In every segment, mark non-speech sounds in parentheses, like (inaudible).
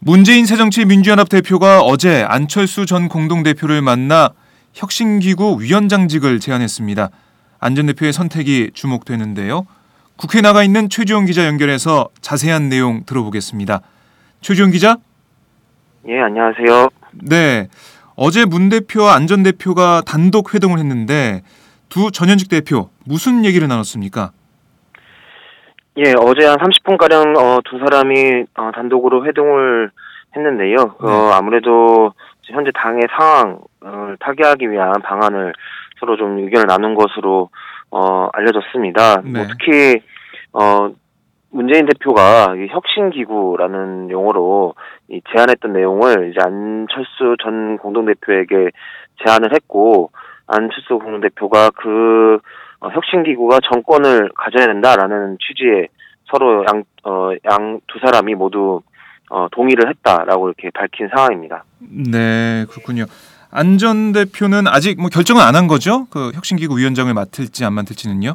문재인 새정치민주연합 대표가 어제 안철수 전 공동대표를 만나 혁신기구 위원장직을 제안했습니다. 안 전 대표의 선택이 주목되는데요. 국회 나가 있는 최지용 기자 연결해서 자세한 내용 들어보겠습니다. 최지용 기자? 예, 안녕하세요. 네. 어제 문 대표와 안 전 대표가 단독 회동을 했는데 두 전현직 대표 무슨 얘기를 나눴습니까? 예, 어제 한 30분가량 어, 두 사람이 어, 단독으로 회동을 했는데요. 어, 아무래도 현재 당의 상황을 타개하기 위한 방안을 서로 좀 의견을 나눈 것으로 어, 알려졌습니다. 네. 뭐 특히 어, 문재인 대표가 이 혁신기구라는 용어로 이 제안했던 내용을 이제 안철수 전 공동대표에게 제안을 했고 안철수 공동대표가 그 어, 혁신기구가 정권을 가져야 된다라는 취지의 서로 양, 어, 양 두 사람이 모두 어, 동의를 했다라고 이렇게 밝힌 상황입니다. 네, 그렇군요. 안전 대표는 아직 뭐 결정은 안 한 거죠? 그 혁신기구 위원장을 맡을지 안 맡을지는요?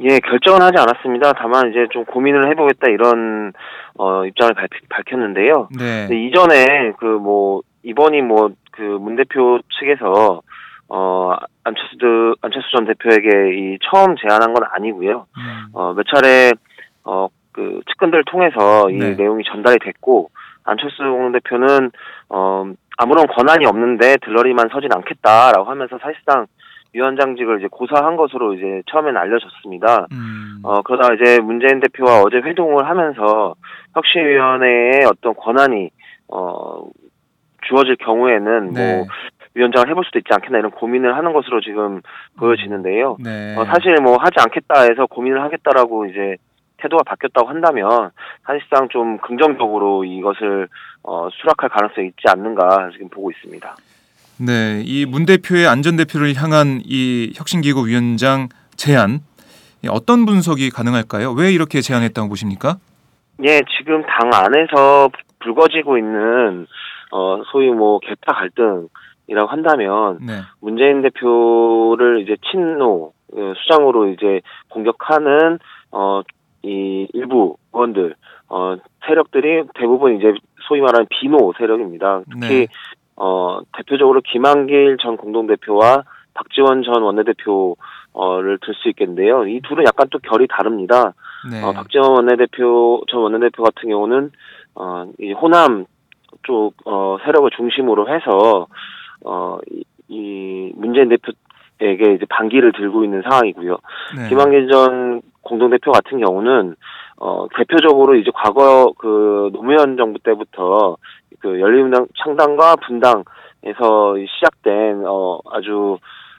예, 결정은 하지 않았습니다. 다만 이제 좀 고민을 해보겠다 이런 어, 입장을 발, 밝혔는데요. 네. 이전에 그 뭐 이번이 뭐 그 문 대표 측에서 어 안철수 안철수 전 대표에게 이 처음 제안한 건 아니고요. 음, 어 몇 차례 어 그 측근들을 통해서 이 네. 내용이 전달이 됐고 안철수 대표는 어 아무런 권한이 없는데 들러리만 서진 않겠다라고 하면서 사실상 위원장직을 이제 고사한 것으로 이제 처음에는 알려졌습니다. 음, 어, 그러다 이제 문재인 대표와 어제 회동을 하면서 혁신위원회의 어떤 권한이, 어, 주어질 경우에는 네. 뭐, 위원장을 해볼 수도 있지 않겠나 이런 고민을 하는 것으로 지금 보여지는데요. 네. 어, 사실 뭐 하지 않겠다 해서 고민을 하겠다라고 이제 태도가 바뀌었다고 한다면 사실상 좀 긍정적으로 이것을 어, 수락할 가능성이 있지 않는가 지금 보고 있습니다. 네, 이 문 대표의 안전 대표를 향한 이 혁신기구 위원장 제안 이 어떤 분석이 가능할까요? 왜 이렇게 제안했다고 보십니까? 예, 지금 당 안에서 불거지고 있는 어 소위 뭐 개파 갈등 이라고 한다면 네, 문재인 대표를 이제 친노 어, 수장으로 이제 공격하는 어 이 일부 의원들 어 세력들이 대부분 이제 소위 말하는 비노 세력입니다. 특히 네. 어 대표적으로 김한길 전 공동대표와 박지원 전 원내대표를 들 수 있겠는데요. 이 둘은 약간 또 결이 다릅니다. 네, 어, 박지원 원내대표, 전 원내대표 같은 경우는, 어, 이 호남 쪽, 어, 세력을 중심으로 해서, 어, 이, 이 문재인 대표에게 이제 반기를 들고 있는 상황이고요. 네. 김한길 전 공동대표 같은 경우는, 어, 대표적으로 이제 과거 그 노무현 정부 때부터 그 열린우당 창당과 분당에서 시작된, 어, 아주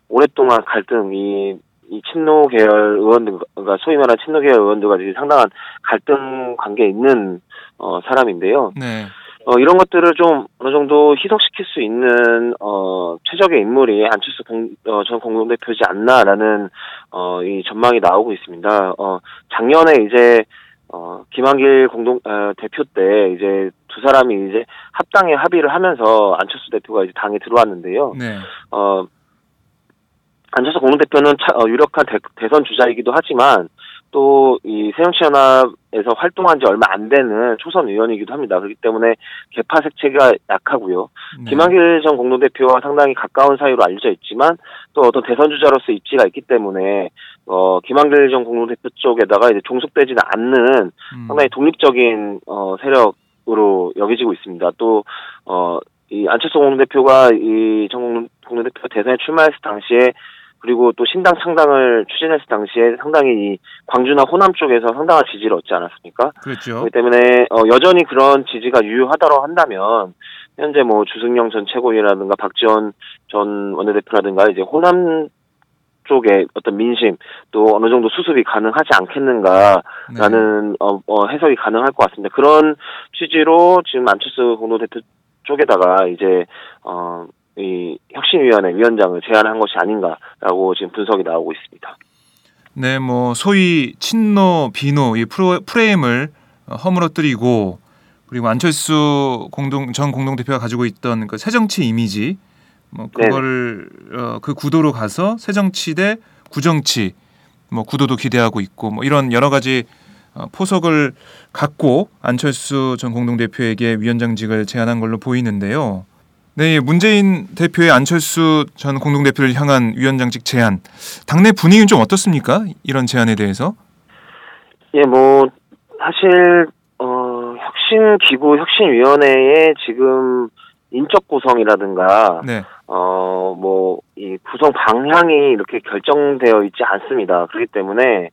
오랫동안 갈등, 이 이 친노 계열 의원들, 그러니까 소위 말하는 친노 계열 의원들과 상당한 갈등 관계에 있는 어, 사람인데요. 네. 어, 이런 것들을 좀 어느 정도 희석시킬 수 있는 어, 최적의 인물이 안철수 공, 어, 전 공동대표지 않나라는 어, 이 전망이 나오고 있습니다. 어, 작년에 이제 어, 김한길 공동 어, 대표 때 이제 두 사람이 이제 합당에 합의를 하면서 안철수 대표가 이제 당에 들어왔는데요. 네. 어, 안철수 공동대표는 차, 어, 유력한 대, 선 주자이기도 하지만 또 이 새정치연합에서 활동한 지 얼마 안 되는 초선 의원이기도 합니다. 그렇기 때문에 개파 색채가 약하고요. 네. 김한길 전 공동대표와 상당히 가까운 사이로 알려져 있지만 또 어떤 대선 주자로서 입지가 있기 때문에 어 김한길 전 공동대표 쪽에다가 이제 종속되지는 않는 음. 상당히 독립적인 어 세력으로 여겨지고 있습니다. 또어이 안철수 공동대표가 이 전 공동대표가 대선에 출마했을 당시에 그리고 또 신당 창당을 추진했을 당시에 상당히 이 광주나 호남 쪽에서 상당한 지지를 얻지 않았습니까? 그렇죠. 그렇기 때문에 어, 여전히 그런 지지가 유효하다고 한다면 현재 뭐 주승용 전 최고위라든가 박지원 전 원내대표라든가 이제 호남 쪽의 어떤 민심 또 어느 정도 수습이 가능하지 않겠는가라는 네. 어, 어, 해석이 가능할 것 같습니다. 그런 취지로 지금 안철수 공동대표 쪽에다가 이제 어, 이 혁신위원회 위원장을 제안한 것이 아닌가라고 지금 분석이 나오고 있습니다. 네, 뭐 소위 친노 비노 이 프로, 프레임을 어, 허물어뜨리고 그리고 안철수 공동 전 공동 대표가 가지고 있던 그 새정치 이미지 뭐 그거를 어, 그 구도로 가서 새정치 대 구정치 뭐 구도도 기대하고 있고 뭐 이런 여러 가지 어, 포석을 갖고 안철수 전 공동 대표에게 위원장직을 제안한 걸로 보이는데요. 네, 문재인 대표의 안철수 전 공동 대표를 향한 위원장직 제안 당내 분위기는 좀 어떻습니까? 이런 제안에 대해서? 예, 뭐 사실 어 혁신 기구 혁신 위원회의 지금 인적 구성이라든가 네. 어뭐 이 구성 방향이 이렇게 결정되어 있지 않습니다. 그렇기 때문에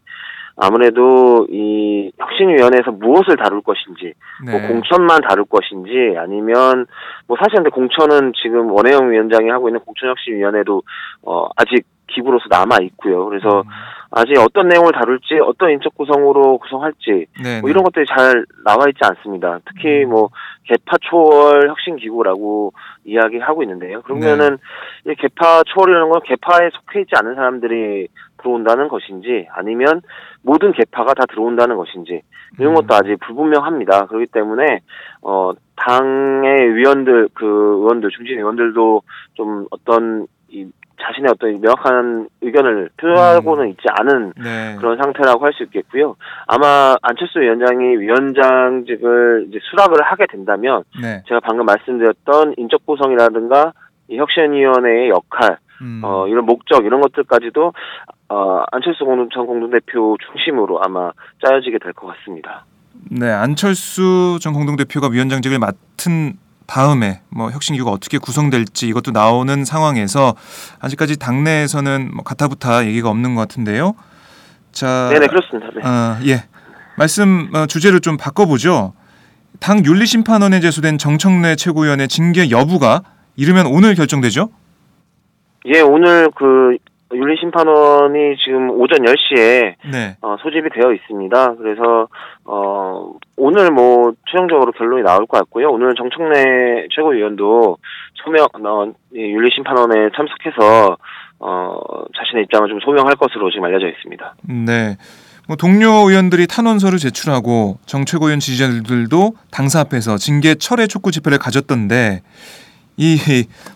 아무래도 이 혁신위원회에서 무엇을 다룰 것인지, 네. 뭐 공천만 다룰 것인지, 아니면 뭐 사실 근데 공천은 지금 원혜영 위원장이 하고 있는 공천혁신위원회도 어 아직 기부로서 남아 있고요. 그래서 음, 아직 어떤 내용을 다룰지, 어떤 인적 구성으로 구성할지, 네. 뭐 이런 것들이 잘 나와 있지 않습니다. 특히 뭐 개파 초월 혁신 기구라고 이야기하고 있는데요. 그러면은 이 개파 초월이라는 건 개파에 속해 있지 않은 사람들이 들어온다는 것인지 아니면 모든 개파가 다 들어온다는 것인지 이런 것도 아직 불분명합니다. 그렇기 때문에 어 당의 위원들 그 의원들 중진 의원들도 좀 어떤 이 자신의 어떤 명확한 의견을 표하고는 있지 않은 네. 그런 상태라고 할 수 있겠고요. 아마 안철수 위원장이 위원장직을 이제 수락을 하게 된다면 네. 제가 방금 말씀드렸던 인적 구성이라든가 이 혁신위원회의 역할, 음. 어 이런 목적 이런 것들까지도 어 안철수 공동 전 공동대표 중심으로 아마 짜여지게 될 것 같습니다. 네, 안철수 전 공동대표가 위원장직을 맡은 다음에 뭐 혁신기구가 어떻게 구성될지 이것도 나오는 상황에서 아직까지 당내에서는 뭐 가타부타 얘기가 없는 것 같은데요. 자, 네네 그렇습니다. 네. 아, 예. 말씀 어, 주제를 좀 바꿔보죠. 당 윤리심판원에 제소된 정청래 최고위원의 징계 여부가 이르면 오늘 결정되죠? 예 오늘 그 윤리심판원이 지금 오전 10시에 네. 어, 소집이 되어 있습니다. 그래서 어, 오늘 뭐 최종적으로 결론이 나올 것 같고요. 오늘 정청래 최고위원도 소명 어, 이 윤리심판원에 참석해서 어, 자신의 입장을 좀 소명할 것으로 지금 알려져 있습니다. 네. 뭐 동료 의원들이 탄원서를 제출하고 정 최고위원 지지자들도 당사 앞에서 징계 철회 촉구 집회를 가졌던데 이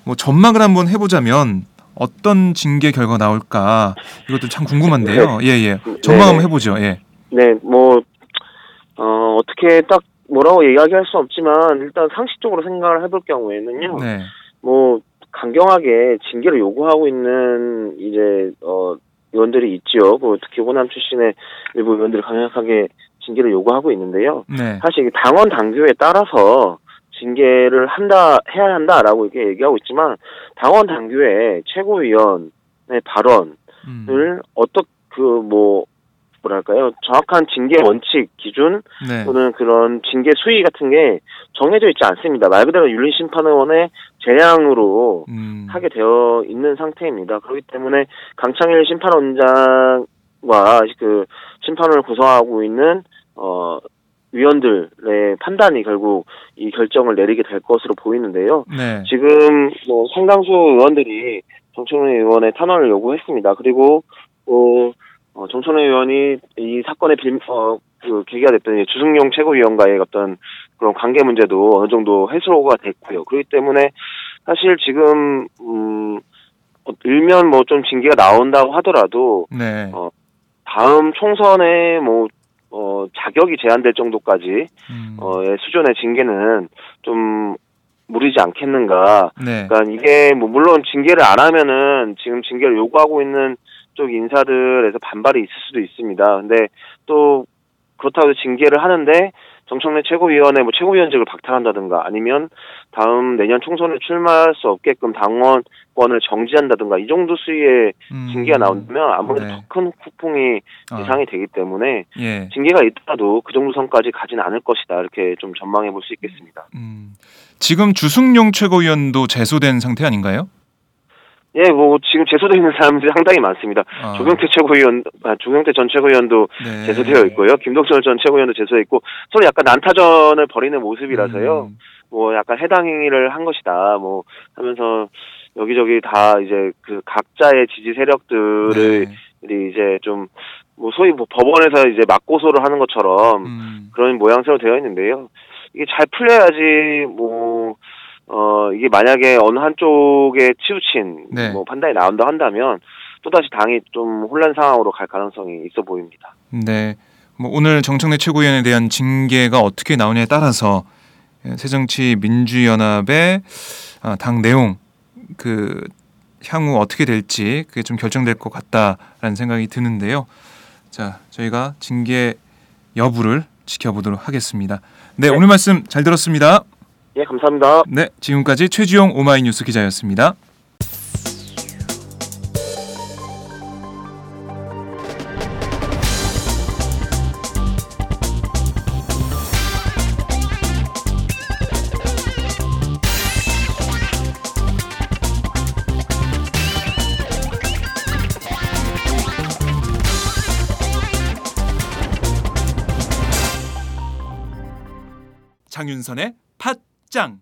뭐 전망을 한번 해보자면 어떤 징계 결과 나올까 이것도 참 궁금한데요. 예 예. 전망 한번 해보죠. 예. 네, 뭐 어, 어떻게 딱 뭐라고 이야기할 수 없지만 일단 상식적으로 생각을 해볼 경우에는요. 네. 뭐 강경하게 징계를 요구하고 있는 이제 어 의원들이 있지요. 뭐 특히 호남 출신의 일부 의원들이 강력하게 징계를 요구하고 있는데요. 네. 사실 당원 당규에 따라서 징계를 한다 해야 한다라고 이렇게 얘기하고 있지만 당원 당규에 최고위원의 발언을 음. 어떻 그뭐 뭐랄까요 정확한 징계 원칙 기준 네. 또는 그런 징계 수위 같은 게 정해져 있지 않습니다. 말 그대로 윤리심판원의 재량으로 음. 하게 되어 있는 상태입니다. 그렇기 때문에 강창일 심판원장과 그 심판을 구성하고 있는 어 위원들의 판단이 결국 이 결정을 내리게 될 것으로 보이는데요. 네. 지금 뭐 상당수 의원들이 정청래 의원의 탄원을 요구했습니다. 그리고 어, 어, 정청래 의원이 이 사건의 빌, 어, 그 계기가 됐던 이 주승용 최고위원과의 어떤 그런 관계 문제도 어느 정도 해소가 됐고요. 그렇기 때문에 사실 지금 음 어, 일면 뭐 좀 징계가 나온다고 하더라도 네. 어, 다음 총선에 뭐 어, 자격이 제한될 정도까지 음. 어, 의 수준의 징계는 좀 무리지 않겠는가. 네. 그러니까 이게 뭐 물론 징계를 안 하면은 지금 징계를 요구하고 있는 쪽 인사들에서 반발이 있을 수도 있습니다. 근데 또 그렇다고 해서 징계를 하는데 정청래 최고위원회 뭐 최고위원직을 박탈한다든가 아니면 다음 내년 총선에 출마할 수 없게끔 당원 권을 정지한다든가 이 정도 수위의 음. 징계가 나온다면 아무래도 네. 더큰 후폭이 아, 예상이 되기 때문에 예. 징계가 있더라도 그 정도 선까지 가진 않을 것이다 이렇게 좀 전망해 볼 수 있겠습니다. 음. 지금 주승용 최고위원도 제소된 상태 아닌가요? 예, 뭐 지금 제소되어 있는 사람들이 상당히 많습니다. 아, 조경태 최고위원, 아, 조경태 전 최고위원도 네. 제소되어 있고요. 김동철 전 최고위원도 제소돼 있고 서로 약간 난타전을 벌이는 모습이라서요. 음. 뭐 약간 해당 행위를 한 것이다. 뭐 하면서 여기저기 다 이제 그 각자의 지지 세력들을 네. 이제 좀 뭐 소위 뭐 법원에서 이제 맞고소를 하는 것처럼 음. 그런 모양새로 되어 있는데요. 이게 잘 풀려야지 뭐 어, 이게 만약에 어느 한쪽에 치우친 네. 뭐 판단이 나온다 한다면 또다시 당이 좀 혼란 상황으로 갈 가능성이 있어 보입니다. 네. 뭐 오늘 정청래 최고위원에 대한 징계가 어떻게 나오냐에 따라서 새정치 민주연합의 아, 당 내용 그 향후 어떻게 될지 그게 좀 결정될 것 같다라는 생각이 드는데요. 자, 저희가 징계 여부를 지켜보도록 하겠습니다. 네, 오늘 말씀 잘 들었습니다. 예, 감사합니다. 네, 지금까지 최지용 오마이뉴스 기자였습니다. 장윤선의 팟짱.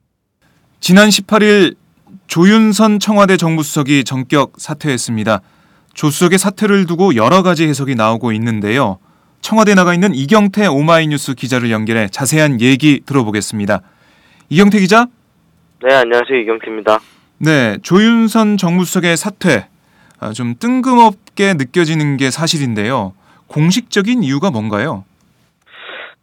지난 18일 조윤선 청와대 정무수석이 전격 사퇴했습니다. 조 수석의 사퇴를 두고 여러 가지 해석이 나오고 있는데요. 청와대에 나가 있는 이경태 오마이뉴스 기자를 연결해 자세한 얘기 들어보겠습니다. 이경태 기자? 네, 안녕하세요. 이경태입니다. 네, 조윤선 정무수석의 사퇴 아, 좀 뜬금없게 느껴지는 게 사실인데요. 공식적인 이유가 뭔가요?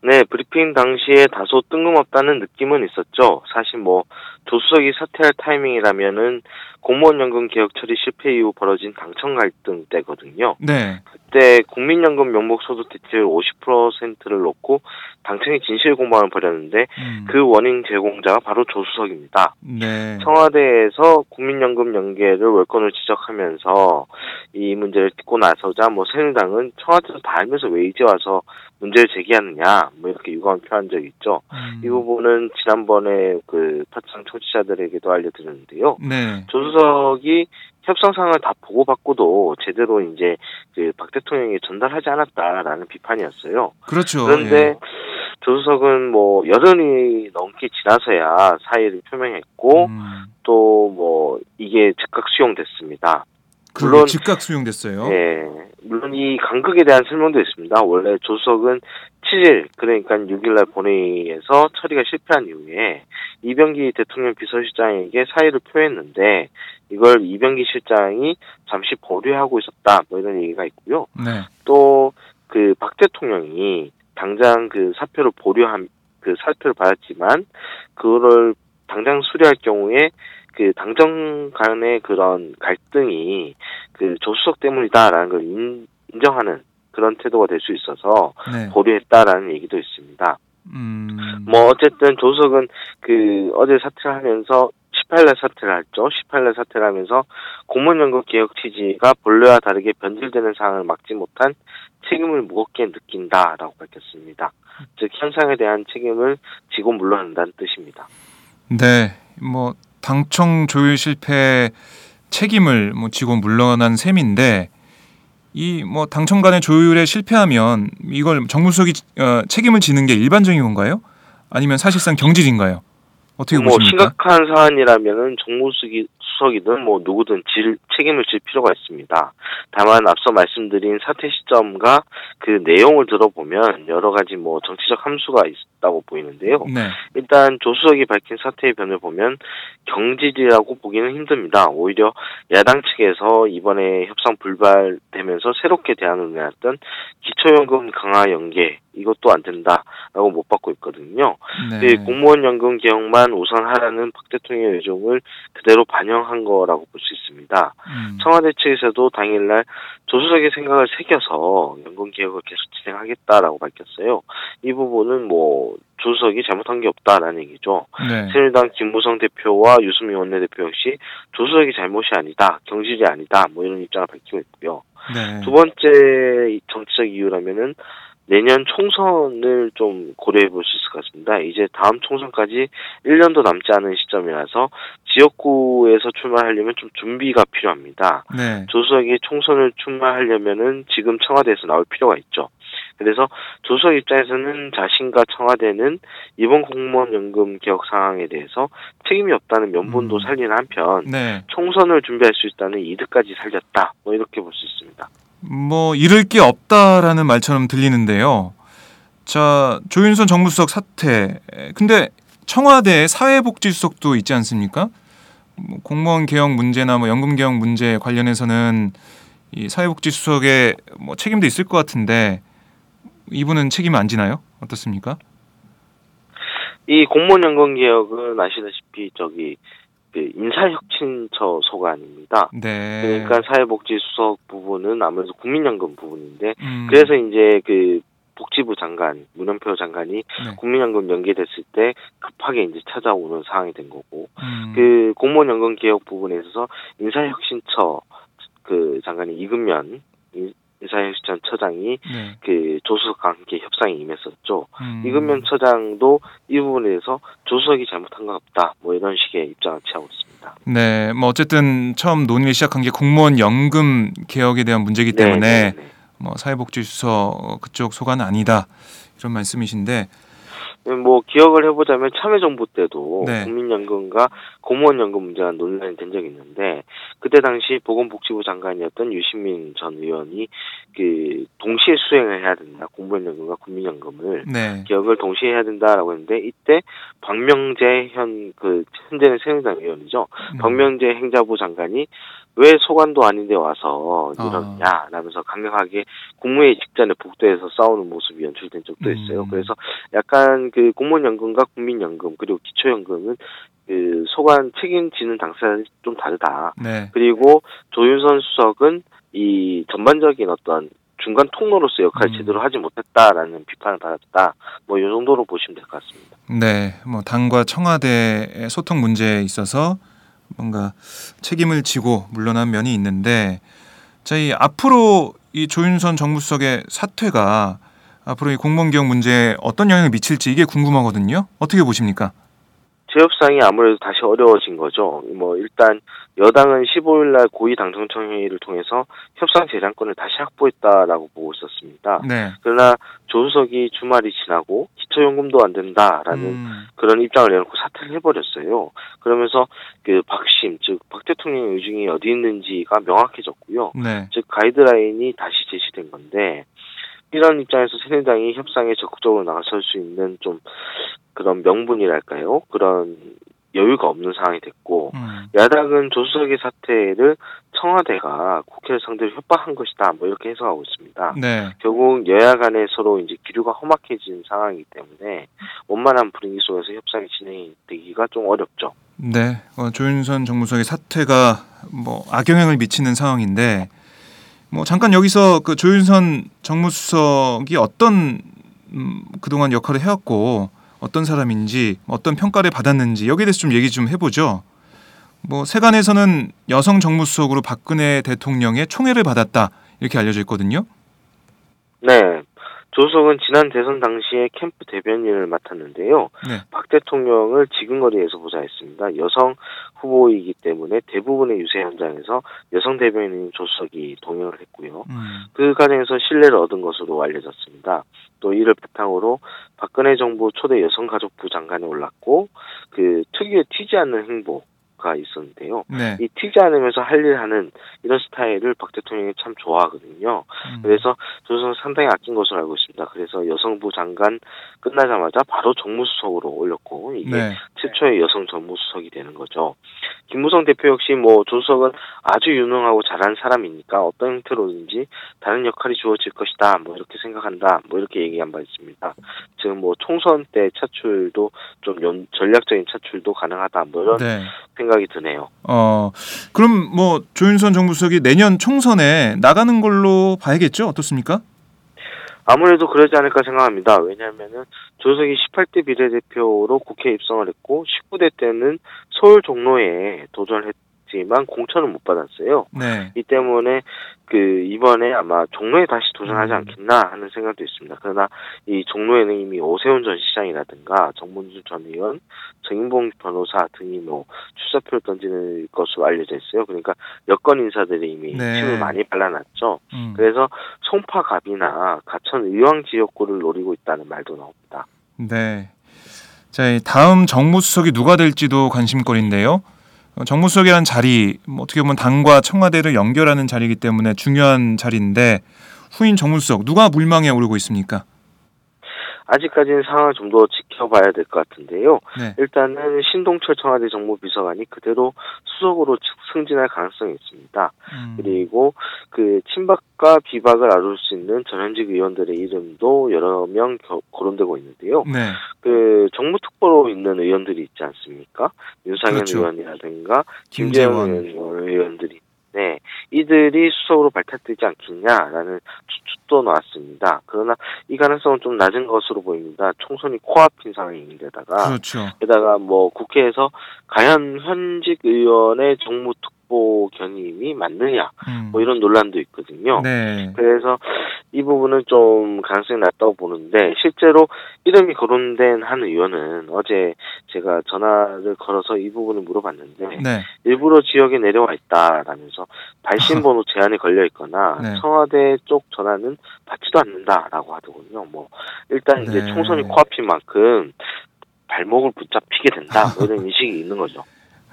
네, 브리핑 당시에 다소 뜬금없다는 느낌은 있었죠. 사실 뭐 조수석이 사퇴할 타이밍이라면은 공무원 연금 개혁 처리 실패 이후 벌어진 당청 갈등 때거든요. 네, 그때 국민연금 명목 소득 대체율 50%를 놓고 당청이 진실 공방을 벌였는데 음, 그 원인 제공자가 바로 조수석입니다. 네, 청와대에서 국민연금 연계를 월권을 지적하면서 이 문제를 딛고 나서자 뭐 새누리당은 청와대에서 다 알면서 왜 이제 와서 문제를 제기하느냐 뭐 이렇게 유감을 표한 적이 있죠. 음, 이 부분은 지난번에 그 파창 청취자들에게도 알려드렸는데요. 네, 조수석이 협상상을 다 보고받고도 제대로 이제 그 박 대통령이 전달하지 않았다라는 비판이었어요. 그렇죠. 그런데 예. 조수석은 뭐 열흘이 넘게 지나서야 사의를 표명했고 음, 또뭐 이게 즉각 수용됐습니다. 물론 즉각 수용됐어요. 예, 물론 이 간극에 대한 설명도 있습니다. 원래 조석은 7일, 그러니까 6일날 본회의에서 처리가 실패한 이후에 이병기 대통령 비서실장에게 사의를 표했는데 이걸 이병기 실장이 잠시 보류하고 있었다. 뭐 이런 얘기가 있고요. 네, 또 그 박 대통령이 당장 그 사표를 보류한 그 사표를 받았지만 그거를 당장 수리할 경우에 그 당정 간의 그런 갈등이 그 조수석 때문이다라는 걸 인, 인정하는 그런 태도가 될 수 있어서 네, 보류했다라는 얘기도 있습니다. 음, 뭐 어쨌든 조석은 그 어제 사퇴하면서 18날 사퇴를 했죠. 18날 사퇴를 하면서 공무원 연금 개혁 취지가 본래와 다르게 변질되는 상황을 막지 못한 책임을 무겁게 느낀다라고 밝혔습니다. 즉 현상에 대한 책임을 지고 물러난다는 뜻입니다. 네, 뭐 당청 조율 실패 책임을 뭐 지고 물러난 셈인데 이 뭐 당청 간의 조율에 실패하면 이걸 정무수석이 어, 책임을 지는 게 일반적인 건가요? 아니면 사실상 경질인가요? 어떻게 뭐 보십니까? 심각한 사안이라면은 정무수석이 수석이든 뭐 누구든 질, 책임을 질 필요가 있습니다. 다만 앞서 말씀드린 사퇴 시점과 그 내용을 들어보면 여러 가지 뭐 정치적 함수가 있다고 보이는데요. 네, 일단 조수석이 밝힌 사퇴의 변을 보면 경질이라고 보기는 힘듭니다. 오히려 야당 측에서 이번에 협상 불발되면서 새롭게 대안을 내놨던 기초연금 강화 연계 이것도 안 된다라고 못 받고 있거든요. 네, 그 공무원 연금 개혁만 우선 하라는 박 대통령의 요청을 그대로 반영한 거라고 볼 수 있습니다. 음, 청와대 측에서도 당일날 조수석의 생각을 새겨서 연금 개혁을 계속 진행하겠다라고 밝혔어요. 이 부분은 뭐 조수석이 잘못한 게 없다라는 얘기죠. 네, 새누리당 김무성 대표와 유승민 원내대표 역시 조수석이 잘못이 아니다, 경질이 아니다, 뭐 이런 입장을 밝히고 있고요. 네, 두 번째 정치적 이유라면은 내년 총선을 좀 고려해 볼 수 있을 것 같습니다. 이제 다음 총선까지 1년도 남지 않은 시점이라서 지역구에서 출마하려면 좀 준비가 필요합니다. 네, 조수석이 총선을 출마하려면은 지금 청와대에서 나올 필요가 있죠. 그래서 조수석 입장에서는 자신과 청와대는 이번 공무원 연금 개혁 상황에 대해서 책임이 없다는 면본도 음. 살리는 한편 네. 총선을 준비할 수 있다는 이득까지 살렸다. 뭐 이렇게 볼 수 있습니다. 뭐 잃을 게 없다라는 말처럼 들리는데요. 자, 조윤선 정무수석 사퇴. 근데 청와대 사회복지수석도 있지 않습니까? 뭐 공무원 개혁 문제나 뭐 연금 개혁 문제 관련해서는 이 사회복지수석의 뭐 책임도 있을 것 같은데 이분은 책임 안 지나요? 어떻습니까? 이 공무원 연금 개혁은 아시다시피 저기 그 인사혁신처 소관입니다. 네. 그러니까 사회복지수석 부분은 아무래도 국민연금 부분인데 음, 그래서 이제 그 복지부 장관 문현표 장관이 네. 국민연금 연계됐을 때 급하게 이제 찾아오는 상황이 된 거고 음, 그 공무원 연금 개혁 부분에 있어서 인사혁신처 그 장관이 이금면 인- 인사혁신처 처장이 네. 그 조수석과 함께 협상에 임했었죠. 음, 이금면 처장도 이 부분에 대해서 조수석이 잘못한 건 없다. 뭐 이런 식의 입장을 취하고 있습니다. 네, 뭐 어쨌든 처음 논의를 시작한 게 공무원 연금 개혁에 대한 문제이기 때문에 네, 네, 네. 뭐 사회복지수석 그쪽 소관은 아니다 이런 말씀이신데 뭐 기억을 해보자면 참여정부 때도 네. 국민연금과 공무원 연금 문제가 논란이 된 적이 있는데 그때 당시 보건복지부 장관이었던 유시민 전 의원이 그 동시에 수행을 해야 된다 공무원 연금과 국민연금을 네, 기억을 동시에 해야 된다라고 했는데 이때 박명재 현 그 현재는 새누리당 의원이죠 음, 박명재 행자부 장관이 왜 소관도 아닌데 와서 아. 이러냐 라면서 강력하게 국무회의 직전에 복도에서 싸우는 모습이 연출된 적도 있어요. 음. 그래서 약간 그 공무원 연금과 국민 연금 그리고 기초 연금은 그 소관 책임지는 당사자는 좀 다르다. 네, 그리고 조윤선 수석은 이 전반적인 어떤 중간 통로로서 역할을 음. 제대로 하지 못했다라는 비판을 받았다. 뭐 이 정도로 보시면 될 것 같습니다. 네, 뭐 당과 청와대의 소통 문제에 있어서 뭔가 책임을 지고 물러난 면이 있는데, 자, 이 앞으로 이 조윤선 정무수석의 사퇴가 앞으로 이 공무원 개혁 문제에 어떤 영향을 미칠지 이게 궁금하거든요. 어떻게 보십니까? 재협상이 아무래도 다시 어려워진 거죠. 뭐 일단 여당은 15일 날 고위 당정청 회의를 통해서 협상 재량권을 다시 확보했다라고 보고 있었습니다. 네, 그러나 조수석이 주말이 지나고 기초연금도 안 된다라는 음, 그런 입장을 내놓고 사퇴를 해버렸어요. 그러면서 그 박심 즉 박 대통령의 의중이 어디 있는지가 명확해졌고요. 네, 즉 가이드라인이 다시 제시된 건데 이런 입장에서 새누리당이 협상에 적극적으로 나설 수 있는 좀 그런 명분이랄까요? 그런 여유가 없는 상황이 됐고 음, 야당은 조수석의 사퇴를 청와대가 국회를 상대로 협박한 것이다. 뭐 이렇게 해석하고 있습니다. 네, 결국 여야 간에 서로 이제 기류가 험악해진 상황이기 때문에 원만한 분위기 속에서 협상이 진행되기가 좀 어렵죠. 네. 어, 조윤선 정무수석의 사퇴가 뭐 악영향을 미치는 상황인데, 뭐 잠깐 여기서 그 조윤선 정무수석이 어떤 음, 그동안 역할을 해왔고 어떤 사람인지 어떤 평가를 받았는지 여기에 대해서 좀 얘기 좀 해보죠. 뭐 세간에서는 여성 정무수석으로 박근혜 대통령의 총애를 받았다 이렇게 알려져 있거든요. 네. 조석은 지난 대선 당시에 캠프 대변인을 맡았는데요. 네. 박 대통령을 지근거리에서 보좌했습니다. 여성 후보이기 때문에 대부분의 유세 현장에서 여성 대변인 조석이 동행을 했고요. 음, 그 과정에서 신뢰를 얻은 것으로 알려졌습니다. 또 이를 바탕으로 박근혜 정부 초대 여성가족부 장관에 올랐고 그 특유의 튀지 않는 행보 가 있었는데요. 네. 이 튀지 않으면서 할 일 하는 이런 스타일을 박 대통령이 참 좋아하거든요. 음, 그래서 조선은 상당히 아낀 것으로 알고 있습니다. 그래서 여성부 장관 끝나자마자 바로 정무수석으로 올렸고 이게 네. 최초의 여성 정무수석이 되는 거죠. 김무성 대표 역시 뭐 조석은 아주 유능하고 잘하는 사람이니까 어떤 형태로든지 다른 역할이 주어질 것이다. 뭐 이렇게 생각한다. 뭐 이렇게 얘기한 바 있습니다. 지금 뭐 총선 때 차출도 좀 연- 전략적인 차출도 가능하다. 뭐 이런 네. 생각 이 드네요. 어 그럼 뭐 조윤선 정부수석이 내년 총선에 나가는 걸로 봐야겠죠? 어떻습니까? 아무래도 그러지 않을까 생각합니다. 왜냐하면은 조석이 18대 비례대표로 국회에 입성을 했고 19대 때는 서울 종로에 도전을 했지만 공천을 못 받았어요. 네. 이 때문에 그 이번에 아마 종로에 다시 도전하지 음. 않겠나 하는 생각도 있습니다. 그러나 이 종로에는 이미 오세훈 전 시장이라든가 정문주 전 의원, 정인봉 변호사 등이 뭐 출사표를 던지는 것으로 알려져 있어요. 그러니까 여권 인사들이 이미 네. 힘을 많이 발라놨죠. 음. 그래서 송파갑이나 가천 의왕 지역구를 노리고 있다는 말도 나옵니다. 네. 자, 이 다음 정무수석이 누가 될지도 관심거리인데요. 어, 정무수석이라는 자리, 뭐 어떻게 보면 당과 청와대를 연결하는 자리이기 때문에 중요한 자리인데 후임 정무수석 누가 물망에 오르고 있습니까? 아직까지는 상황을 좀 더 지켜봐야 될 것 같은데요. 네. 일단은 신동철 청와대 정무비서관이 그대로 수석으로 승진할 가능성이 있습니다. 음. 그리고 그 친박과 비박을 아룰 수 있는 전현직 의원들의 이름도 여러 명 겨- 거론되고 있는데요. 네. 그 정무특보로 있는 의원들이 있지 않습니까? 윤상현 그렇죠. 의원이라든가 김재원. 김재원 의원- 의원들이 네, 이들이 수석으로 발탁되지 않겠냐라는 추측도 나왔습니다. 그러나 이 가능성은 좀 낮은 것으로 보입니다. 총선이 코앞인 상황인데다가 그렇죠. 게다가 뭐 국회에서 과연 현직 의원의 정무 특 보 견임이 맞느냐 음. 뭐 이런 논란도 있거든요. 네. 그래서 이 부분은 좀 가능성이 낮다고 보는데 실제로 이름이 거론된 한 의원은 어제 제가 전화를 걸어서 이 부분을 물어봤는데 네. 일부러 지역에 내려와 있다라면서 발신 번호 (laughs) 제한이 걸려 있거나 네. 청와대 쪽 전화는 받지도 않는다라고 하더군요. 뭐 일단 이제 네. 총선이 코앞인 만큼 발목을 붙잡히게 된다 뭐 이런 (laughs) 인식이 있는 거죠.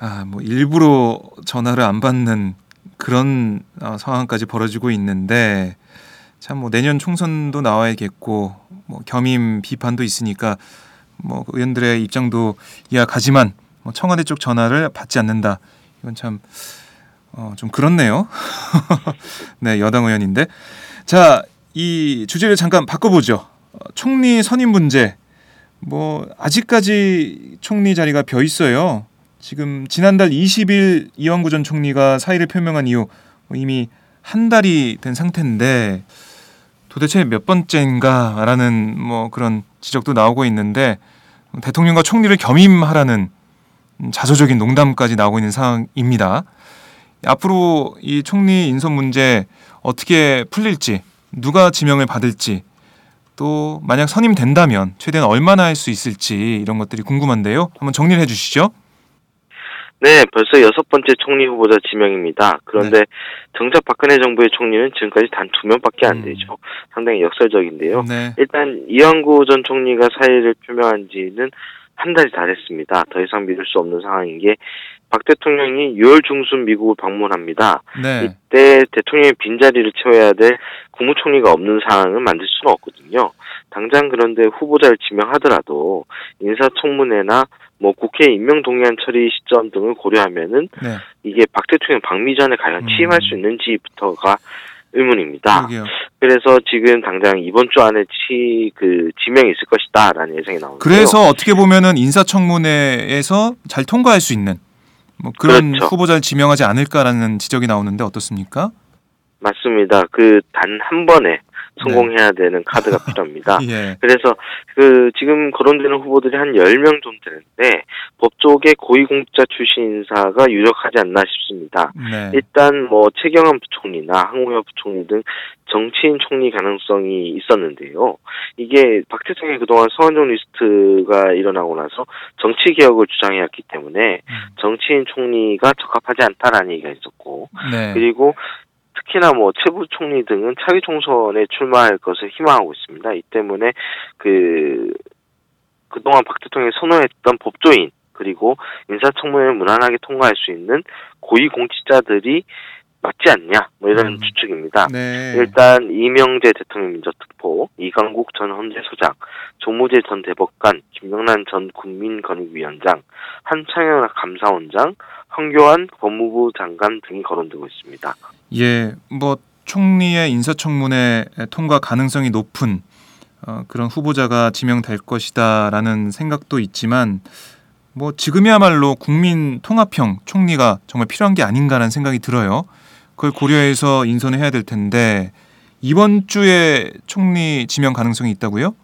아, 뭐 일부러 전화를 안 받는 그런 어, 상황까지 벌어지고 있는데 참 뭐 내년 총선도 나와야겠고 뭐 겸임 비판도 있으니까 뭐 의원들의 입장도 이해가지만 뭐 청와대 쪽 전화를 받지 않는다. 이건 참 어, 좀 그렇네요. (laughs) 네, 여당 의원인데. 자, 이 주제를 잠깐 바꿔보죠. 어, 총리 선임 문제. 뭐 아직까지 총리 자리가 비어 있어요. 지금 지난달 20일 이완구 전 총리가 사의를 표명한 이후 뭐 이미 한 달이 된 상태인데 도대체 몇 번째인가라는 뭐 그런 지적도 나오고 있는데 대통령과 총리를 겸임하라는 자소적인 농담까지 나오고 있는 상황입니다. 앞으로 이 총리 인선 문제 어떻게 풀릴지 누가 지명을 받을지 또 만약 선임된다면 최대한 얼마나 할 수 있을지 이런 것들이 궁금한데요. 한번 정리를 해주시죠. 네, 벌써 여섯 번째 총리 후보자 지명입니다. 그런데 정작 박근혜 정부의 총리는 지금까지 단 두 명밖에 안 음. 되죠. 상당히 역설적인데요. 네. 일단 이완구 전 총리가 사의를 표명한 지는 한 달이 다 됐습니다. 더 이상 믿을 수 없는 상황인 게 박 대통령이 6월 중순 미국을 방문합니다. 네. 이때 대통령의 빈자리를 채워야 될 국무총리가 없는 상황을 만들 수는 없거든요. 당장 그런데 후보자를 지명하더라도 인사청문회나 뭐 국회 임명 동의안 처리 시점 등을 고려하면은 네. 이게 박 대통령 방미 전에 과연 음. 취임할 수 있는지부터가 의문입니다. 그러게요. 그래서 지금 당장 이번 주 안에 치, 그, 지명이 있을 것이다라는 예상이 나오는데요. 그래서 어떻게 보면은 인사청문회에서 잘 통과할 수 있는 뭐 그런 그렇죠. 후보자를 지명하지 않을까라는 지적이 나오는데 어떻습니까? 맞습니다. 그 단 한 번에 성공해야 되는 카드가 (laughs) 필요합니다. 예. 그래서 그 지금 거론되는 후보들이 한 10명 정도 되는데 법조계 고위공직자 출신 인사가 유력하지 않나 싶습니다. 네. 일단 뭐 최경환 부총리나 항우여 부총리 등 정치인 총리 가능성이 있었는데요. 이게 박 대통령이 그동안 성한종 리스트가 일어나고 나서 정치 개혁을 주장해왔기 때문에 음. 정치인 총리가 적합하지 않다라는 얘기가 있었고 네. 그리고 특히나 뭐 최부 총리 등은 차기 총선에 출마할 것을 희망하고 있습니다. 이 때문에 그 그동안 박 대통령이 선호했던 법조인 그리고 인사청문회를 무난하게 통과할 수 있는 고위 공직자들이 맞지 않냐 뭐 이런 음. 추측입니다. 네. 일단 이명재 대통령 민정특보, 이강국 전 헌재소장, 조무재 전 대법관, 김영란 전 국민권익위원장, 한창현 감사원장, 황교안 법무부 장관 등이 거론되고 있습니다. 예, 뭐 총리의 인사청문회 통과 가능성이 높은 어, 그런 후보자가 지명될 것이다라는 생각도 있지만 뭐 지금이야말로 국민 통합형 총리가 정말 필요한 게 아닌가라는 생각이 들어요. 그걸 고려해서 인선을 해야 될 텐데 이번 주에 총리 지명 가능성이 있다고요?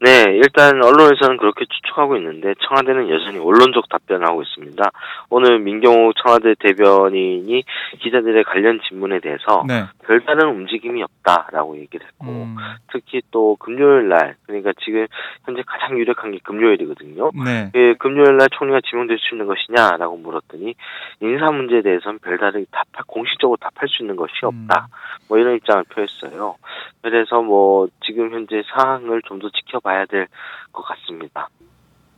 네, 일단 언론에서는 그렇게 추측하고 있는데 청와대는 여전히 원론적 답변을 하고 있습니다. 오늘 민경호 청와대 대변인이 기자들의 관련 질문에 대해서 네. 별다른 움직임이 없다라고 얘기를 했고 음, 특히 또 금요일 날 그러니까 지금 현재 가장 유력한 게 금요일이거든요. 네. 그 금요일 날 총리가 지명될 수 있는 것이냐라고 물었더니 인사 문제에 대해서는 별다르게 답할 공식적으로 답할 수 있는 것이 없다. 뭐 이런 입장을 표했어요. 그래서 뭐 지금 현재 상황을 좀 더 지켜봐 야 될 것 같습니다.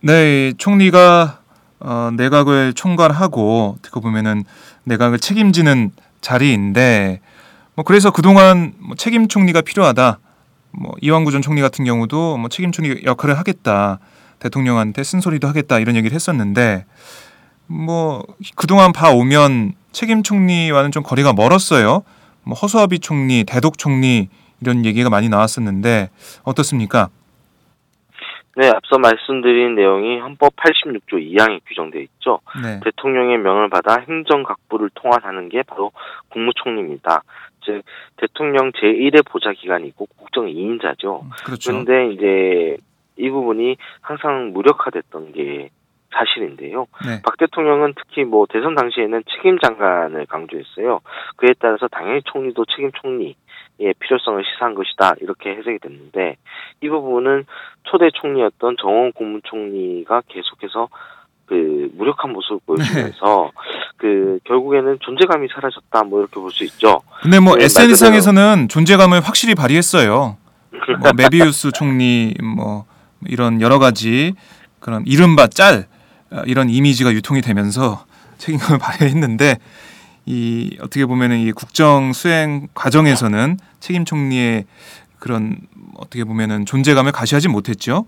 네, 총리가 어, 내각을 총괄하고 어떻게 보면은 내각을 책임지는 자리인데 뭐 그래서 그동안 뭐 책임 총리가 필요하다. 뭐 이완구 전 총리 같은 경우도 뭐 책임 총리 역할을 하겠다. 대통령한테 쓴소리도 하겠다 이런 얘기를 했었는데 뭐 그동안 봐오면 책임 총리와는 좀 거리가 멀었어요. 뭐 허수아비 총리, 대독 총리 이런 얘기가 많이 나왔었는데 어떻습니까? 네, 앞서 말씀드린 내용이 헌법 86조 2항에 규정되어 있죠. 네. 대통령의 명을 받아 행정 각부를 통할하는 게 바로 국무총리입니다. 즉 대통령 제1의 보좌 기관이고 국정 2인자죠. 그렇죠. 그런데 이제 이 부분이 항상 무력화됐던 게 사실인데요. 네. 박 대통령은 특히 뭐 대선 당시에는 책임 장관을 강조했어요. 그에 따라서 당연히 총리도 책임 총리 의 필요성을 시사한 것이다 이렇게 해석이 됐는데 이 부분은 초대 총리였던 정원 국무총리가 계속해서 그 무력한 모습을 보여주면서 그 결국에는 존재감이 사라졌다 뭐 이렇게 볼 수 있죠. 근데 뭐 네, SNS상에서는 존재감을 확실히 발휘했어요. 뭐 (laughs) 메비우스 총리 뭐 이런 여러 가지 그런 이른바 짤 어, 이런 이미지가 유통이 되면서 책임감을 (laughs) 발휘했는데 이 어떻게 보면은 이 국정 수행 과정에서는 책임 총리의 그런 어떻게 보면은 존재감을 가시하지 못했죠.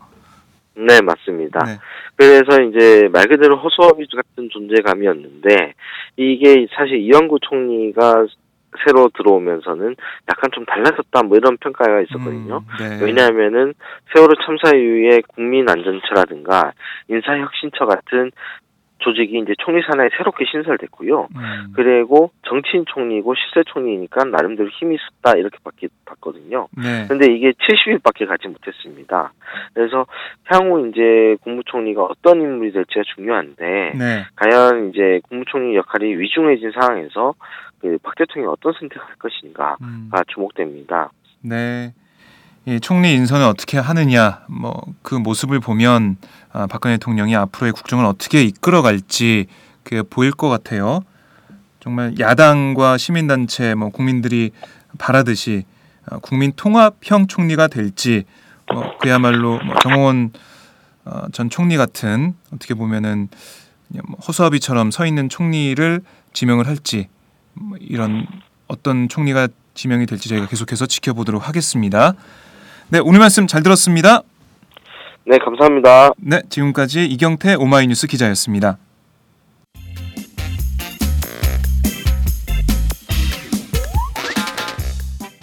네 맞습니다. 네. 그래서 이제 말 그대로 허수아비 같은 존재감이었는데 이게 사실 이완구 총리가 새로 들어오면서는 약간 좀 달라졌다 뭐 이런 평가가 있었거든요. 음, 네. 왜냐하면은 세월호 참사 이후에 국민안전처라든가 인사혁신처 같은 조직이 이제 총리 산하에 새롭게 신설됐고요. 음, 그리고 정치인 총리고 실세 총리니까 나름대로 힘이 있었다 이렇게 봤거든요. 네. 근데 이게 70일밖에 가지 못했습니다. 그래서 향후 이제 국무총리가 어떤 인물이 될지가 중요한데 네. 과연 이제 국무총리 역할이 위중해진 상황에서 그 박 대통령이 어떤 선택을 할 것인가가 음. 주목됩니다. 네. 이 총리 인선을 어떻게 하느냐, 뭐 그 모습을 보면 아, 박근혜 대통령이 앞으로의 국정을 어떻게 이끌어갈지 그 보일 것 같아요. 정말 야당과 시민단체, 뭐 국민들이 바라듯이 어, 국민 통합형 총리가 될지, 뭐 그야말로 뭐 정홍원 어, 전 총리 같은 어떻게 보면은 뭐 허수아비처럼 서 있는 총리를 지명을 할지 뭐 이런 어떤 총리가 지명이 될지 저희가 계속해서 지켜보도록 하겠습니다. 네, 오늘 말씀 잘 들었습니다. 네, 감사합니다. 네, 지금까지 이경태 오마이뉴스 기자였습니다.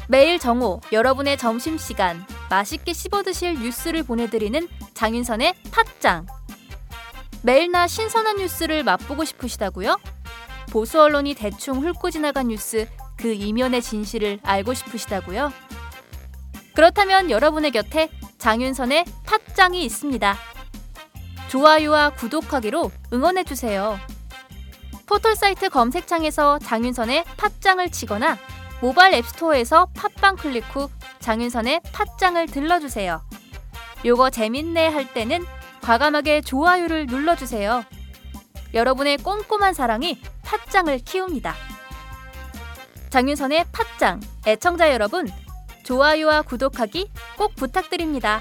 매일 정오 여러분의 점심 시간 맛있게 씹어 드실 뉴스를 보내드리는 장윤선의 팟짱 매일 낮 신선한 뉴스를 맛보고 싶으시다고요? 보수 언론이 대충 훑고 지나간 뉴스 그 이면의 진실을 알고 싶으시다고요? 그렇다면 여러분의 곁에 장윤선의 팟짱이 있습니다. 좋아요와 구독하기로 응원해주세요. 포털사이트 검색창에서 장윤선의 팟짱을 치거나 모바일 앱스토어에서 팟빵 클릭 후 장윤선의 팟짱을 들러주세요. 요거 재밌네 할 때는 과감하게 좋아요를 눌러주세요. 여러분의 꼼꼼한 사랑이 팟짱을 키웁니다. 장윤선의 팟짱 애청자 여러분 좋아요와 구독하기 꼭 부탁드립니다.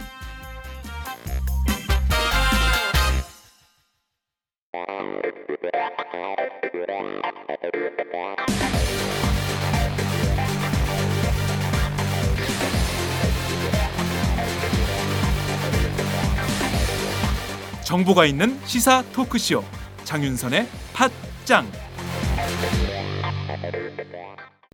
정보가 있는 시사 토크쇼 장윤선의 팟짱